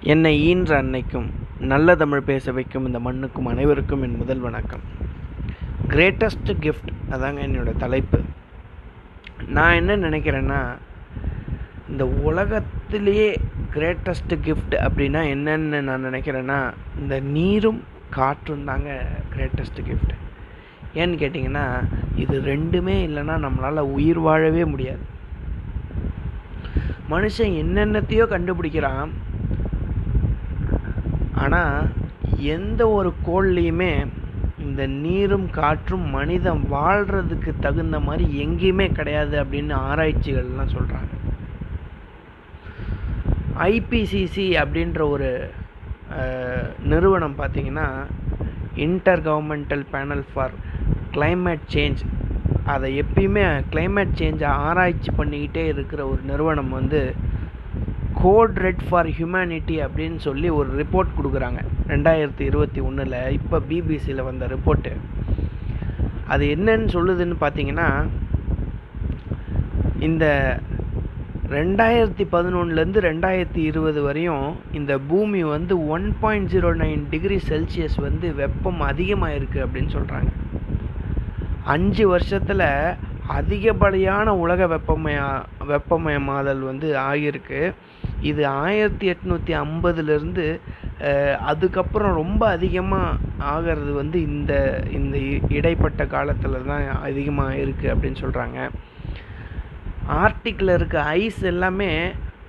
என்னை ஈன்ற அன்னைக்கும் நல்ல தமிழ் பேச வைக்கும் இந்த மண்ணுக்கும் அனைவருக்கும் என் முதல் வணக்கம். கிரேட்டஸ்ட் கிஃப்ட் அதாங்க என்னோட தலைப்பு. நான் என்ன நினைக்கிறேன்னா இந்த உலகத்திலேயே கிரேட்டஸ்ட் கிஃப்ட் அப்படின்னா என்னென்னு நான் நினைக்கிறேன்னா இந்த நீரும் காற்றும் தாங்க கிரேட்டஸ்ட் கிஃப்ட் ஏன்னு கேட்டிங்கன்னா இது ரெண்டுமே இல்லைன்னா நம்மளால் உயிர் வாழவே முடியாது. மனுஷன் என்னென்னத்தையோ கண்டுபிடிக்கிறான் ஆனால் எந்த ஒரு கோள்லேயுமே இந்த நீரும் காற்றும் மனிதன் வாழ்கிறதுக்கு தகுந்த மாதிரி எங்கேயுமே கிடையாது அப்படின்னு ஆராய்ச்சிகள்லாம் சொல்கிறாங்க ஐபிசிசி அப்படின்ற ஒரு நிறுவனம் பார்த்தீங்கன்னா intergovernmental panel for climate change அதை எப்பயுமே கிளைமேட் சேஞ்சை ஆராய்ச்சி பண்ணிக்கிட்டே இருக்கிற ஒரு நிறுவனம் வந்து கோட் ரெட் ஃபார் ஹியூமனிட்டி அப்படின்னு சொல்லி ஒரு ரிப்போர்ட் கொடுக்குறாங்க. ரெண்டாயிரத்தி இருபத்தி ஒன்றில் இப்போ பிபிசியில் வந்த ரிப்போர்ட்டு அது என்னன்னு சொல்லுதுன்னு பார்த்தீங்கன்னா இந்த ரெண்டாயிரத்தி பதினொன்றுலேருந்து ரெண்டாயிரத்தி இருபது வரையும் இந்த பூமி வந்து one point zero nine degree Celsius வந்து வெப்பம் அதிகமாக இருக்குது அப்படின்னு சொல்கிறாங்க அஞ்சு வருஷத்தில் அதிகப்படியான உலக வெப்பமய வெப்பமயமாதல் வந்து ஆகியிருக்கு. இது ஆயிரத்தி எட்நூற்றி ஐம்பதுலேருந்து அதுக்கப்புறம் ரொம்ப அதிகமாக ஆகிறது வந்து இந்த இந்த இ- இடைப்பட்ட காலத்தில் தான் அதிகமாக இருக்குது அப்படின்னு சொல்கிறாங்க ஆர்டிக்கில் இருக்க ஐஸ் எல்லாமே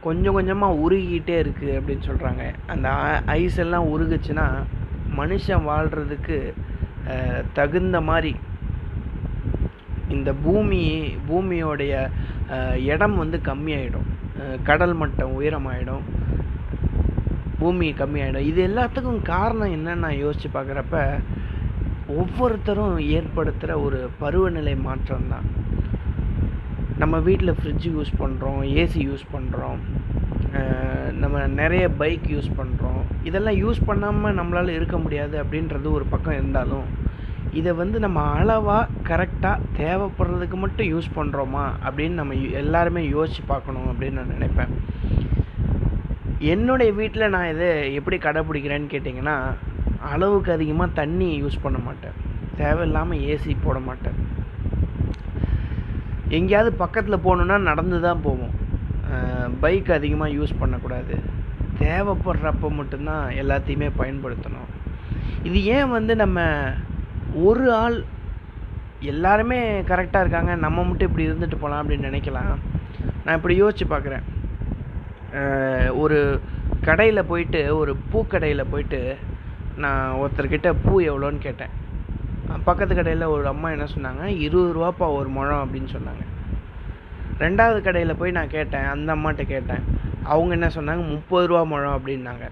கொஞ்சம் கொஞ்சமாக உருகிக்கிட்டே இருக்குது அப்படின்னு சொல்கிறாங்க அந்த ஐஸ் எல்லாம் உருகுச்சுன்னா மனுஷன் வாழ்கிறதுக்கு தகுந்த மாதிரி இந்த பூமி பூமியோடைய இடம் வந்து கம்மியாயிடும். கடல் மட்டம் உயரமாயிடும் பூமி கம்மியாயிடும். இது எல்லாத்துக்கும் காரணம் என்னன்னு நான் யோசிச்சு பார்க்குறப்ப ஒவ்வொருத்தரும் ஏற்படுத்துகிற ஒரு பருவநிலை மாற்றம் தான் நம்ம வீட்டில் ஃப்ரிட்ஜ் யூஸ் பண்ணுறோம் ஏசி யூஸ் பண்ணுறோம் நம்ம நிறைய பைக் யூஸ் பண்ணுறோம் இதெல்லாம் யூஸ் பண்ணாமல் நம்மளால் இருக்க முடியாது அப்படின்றது ஒரு பக்கம் இருந்தாலும் இதை வந்து நம்ம அளவாக கரெக்டாக தேவைப்படுறதுக்கு மட்டும் யூஸ் பண்ணுறோமா அப்படின்னு நம்ம எல்லாருமே யோசித்து பார்க்கணும் அப்படின்னு நான் நினைப்பேன். என்னுடைய வீட்டில் நான் இதை எப்படி கடைப்பிடிக்கிறேன்னு கேட்டிங்கன்னா அளவுக்கு அதிகமாக தண்ணி யூஸ் பண்ண மாட்டேன். தேவையில்லாமல் ஏசி போட மாட்டேன். எங்கேயாவது பக்கத்தில் போகணுன்னா நடந்து தான் போவோம் பைக் அதிகமாக யூஸ் பண்ணக்கூடாது. தேவைப்படுறப்ப மட்டும்தான் எல்லாத்தையுமே பயன்படுத்தணும். இது ஏன் வந்து நம்ம ஒரு ஆள் எல்லாருமே கரெக்டாக இருக்காங்க. நம்ம மட்டும் இப்படி இருந்துட்டு போகலாம் அப்படின்னு நினைக்கலாம். நான் இப்படி யோசிச்சு பார்க்குறேன். ஒரு கடையில் போயிட்டு ஒரு பூக்கடையில் போயிட்டு நான் ஒருத்தர்கிட்ட பூ எவ்வளோன்னு கேட்டேன். பக்கத்து கடையில் ஒரு அம்மா என்ன சொன்னாங்க? இருபது ரூபாப்பா ஒரு முழம் அப்படின்னு சொன்னாங்க. ரெண்டாவது கடையில் போய் நான் கேட்டேன். அந்த அம்மாட்ட கேட்டேன். அவங்க என்ன சொன்னாங்க? முப்பது ரூபா முழம் அப்படின்னாங்க.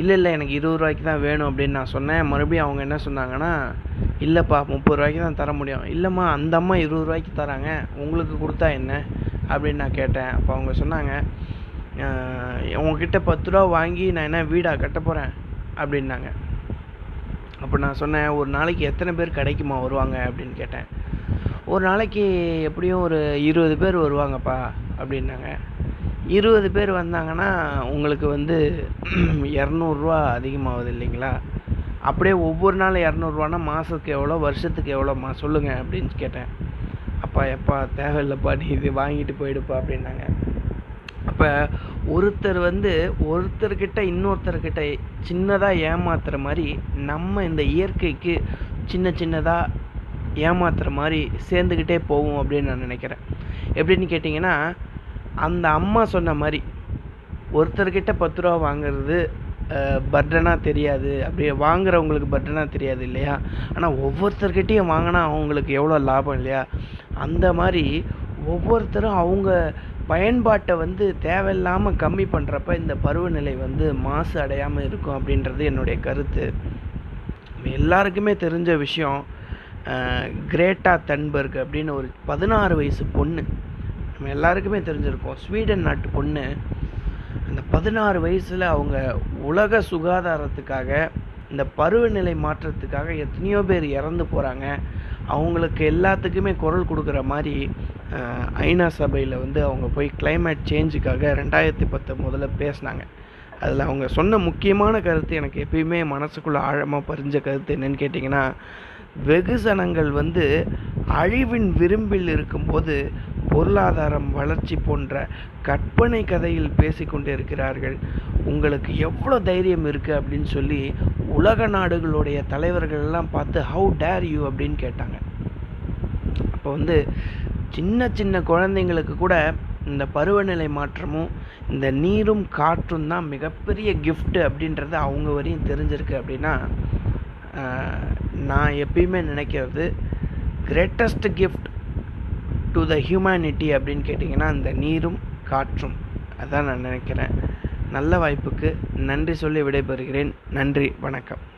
இல்லை இல்லை எனக்கு இருபது ரூபாய்க்கு தான் வேணும் அப்படின்னு நான் சொன்னேன். மறுபடியும் அவங்க என்ன சொன்னாங்கன்னா இல்லைப்பா முப்பது ரூபாய்க்கு தான் தர முடியும். இல்லைம்மா அந்த அம்மா இருபது ரூபாய்க்கு தராங்க. உங்களுக்கு கொடுத்தா என்ன? அப்படின்னு நான் கேட்டேன். அப்போ அவங்க சொன்னாங்க உங்ககிட்ட பத்து ரூபா வாங்கி நான் என்ன வீடாக கட்ட போகிறேன் அப்படின்னாங்க. அப்போ நான் சொன்னேன் ஒரு நாளைக்கு எத்தனை பேர் கடைக்குமா வருவாங்க? அப்படின்னு கேட்டேன். ஒரு நாளைக்கு எப்படியும் ஒரு இருபது பேர் வருவாங்கப்பா அப்படின்னாங்க. இருபது பேர் வந்தாங்கன்னா உங்களுக்கு வந்து இரநூறுவா அதிகமாகுது இல்லைங்களா? அப்படியே ஒவ்வொரு நாள் இரநூறுவானா மாதத்துக்கு எவ்வளோ வருஷத்துக்கு எவ்வளோம்மா சொல்லுங்கள் அப்படின்னு கேட்டேன். அப்பா எப்பா தேவையில்லைப்பா நீ இது வாங்கிட்டு போயிடுப்பா அப்படின்னாங்க. அப்போ ஒருத்தர் வந்து ஒருத்தர்கிட்ட இன்னொருத்தர்கிட்ட சின்னதாக ஏமாத்துற மாதிரி நம்ம இந்த இயற்கைக்கு சின்ன சின்னதாக ஏமாத்துற மாதிரி சேர்ந்துக்கிட்டே போவோம் அப்படின்னு நான் நினைக்கிறேன். எப்படின்னு கேட்டிங்கன்னா அந்த அம்மா சொன்ன மாதிரி ஒருத்தர்கிட்ட பத்து ரூபா வாங்குறது பர்டனாக தெரியாது. அப்படி வாங்குறவங்களுக்கு பர்டனாக தெரியாது இல்லையா? ஆனால் ஒவ்வொருத்தர்கிட்டையும் வாங்கினா அவங்களுக்கு எவ்வளோ லாபம் இல்லையா? அந்த மாதிரி ஒவ்வொருத்தரும் அவங்க பயன்பாட்டை வந்து தேவையில்லாமல் கம்மி பண்ணுறப்ப இந்த பருவநிலை வந்து மாசு அடையாமல் இருக்கும் அப்படின்றது என்னுடைய கருத்து. எல்லாருக்குமே தெரிஞ்ச விஷயம் கிரேட்டா தன்பர்க் அப்படின்னு ஒரு பதினாறு வயசு பொண்ணு. நம்ம எல்லாருக்குமே தெரிஞ்சிருக்கோம். ஸ்வீடன் நாட்டு பொண்ணு அந்த பதினாறு வயசில் அவங்க உலக சுகாதாரத்துக்காக இந்த பருவநிலை மாற்றத்துக்காக எத்தனையோ பேர் இறந்து போகிறாங்க அவங்களுக்கு எல்லாத்துக்குமே குரல் கொடுக்குற மாதிரி ஐநா சபையில் வந்து அவங்க போய் கிளைமேட் சேஞ்சுக்காக ரெண்டாயிரத்தி பத்தொம்போதில் பேசினாங்க. அதில் அவங்க சொன்ன முக்கியமான கருத்து எனக்கு எப்பயுமே மனசுக்குள்ளே ஆழமாக பறிஞ்ச கருத்து என்னென்னு கேட்டிங்கன்னா வெகுசனங்கள் வந்து அழிவின் விளிம்பில் இருக்கும்போது பொருளாதாரம் வளர்ச்சி போன்ற கற்பனை கதையில் பேசிக்கொண்டு இருக்கிறார்கள். உங்களுக்கு எவ்வளோ தைரியம் இருக்குது அப்படின்னு சொல்லி உலக நாடுகளுடைய தலைவர்கள் எல்லாம் பார்த்து ஹவு டேர் யூ அப்படின்னு கேட்டாங்க. அப்போ வந்து சின்ன சின்ன குழந்தைங்களுக்கு கூட இந்த பருவநிலை மாற்றமும் இந்த நீரும் காற்றும் தான் மிகப்பெரிய கிஃப்ட்டு அப்படின்றது அவங்க வரையும் தெரிஞ்சிருக்கு அப்படின்னா நான் எப்பயுமே நினைக்கிறது greatest gift to the humanity அப்படின்னு கேட்டிங்கன்னா இந்த நீரும் காற்றும். அதான் நான் நினைக்கிறேன். நல்ல வாய்ப்புக்கு நன்றி சொல்லி விடைபெறுகிறேன். நன்றி. வணக்கம்.